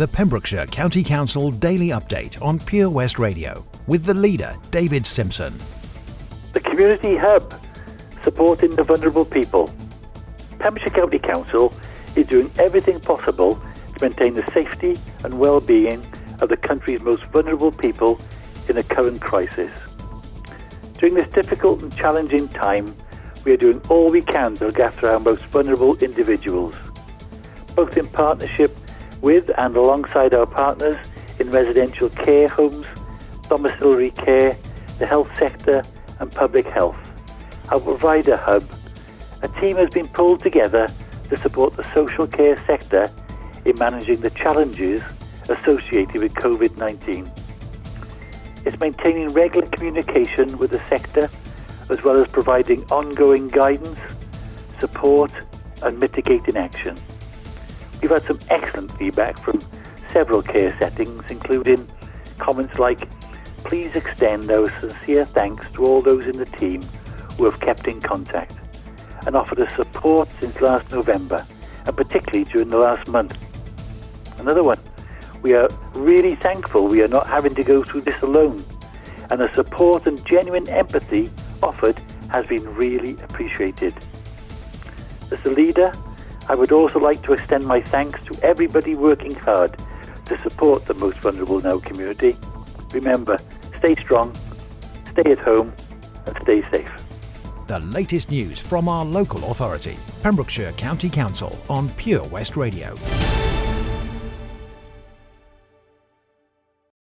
the Pembrokeshire County Council Daily Update on Pure West Radio with the leader, David Simpson. The Community Hub, supporting the vulnerable people. Pembrokeshire County Council is doing everything possible to maintain the safety and well-being of the country's most vulnerable people in the current crisis. During this difficult and challenging time, we are doing all we can to look after our most vulnerable individuals, both in partnership with and alongside our partners in residential care homes, domiciliary care, the health sector and public health. Our provider hub, a team has been pulled together to support the social care sector in managing the challenges associated with COVID-19. It's maintaining regular communication with the sector as well as providing ongoing guidance, support and mitigating action. We've had some excellent feedback from several care settings, including comments like, please extend our sincere thanks to all those in the team who have kept in contact and offered us support since last November, and particularly during the last month. Another one, we are really thankful we are not having to go through this alone, and the support and genuine empathy offered has been really appreciated. As a leader, I would also like to extend my thanks to everybody working hard to support the most vulnerable our community. Remember, stay strong, stay at home, and stay safe. The latest news from our local authority, Pembrokeshire County Council on Pure West Radio.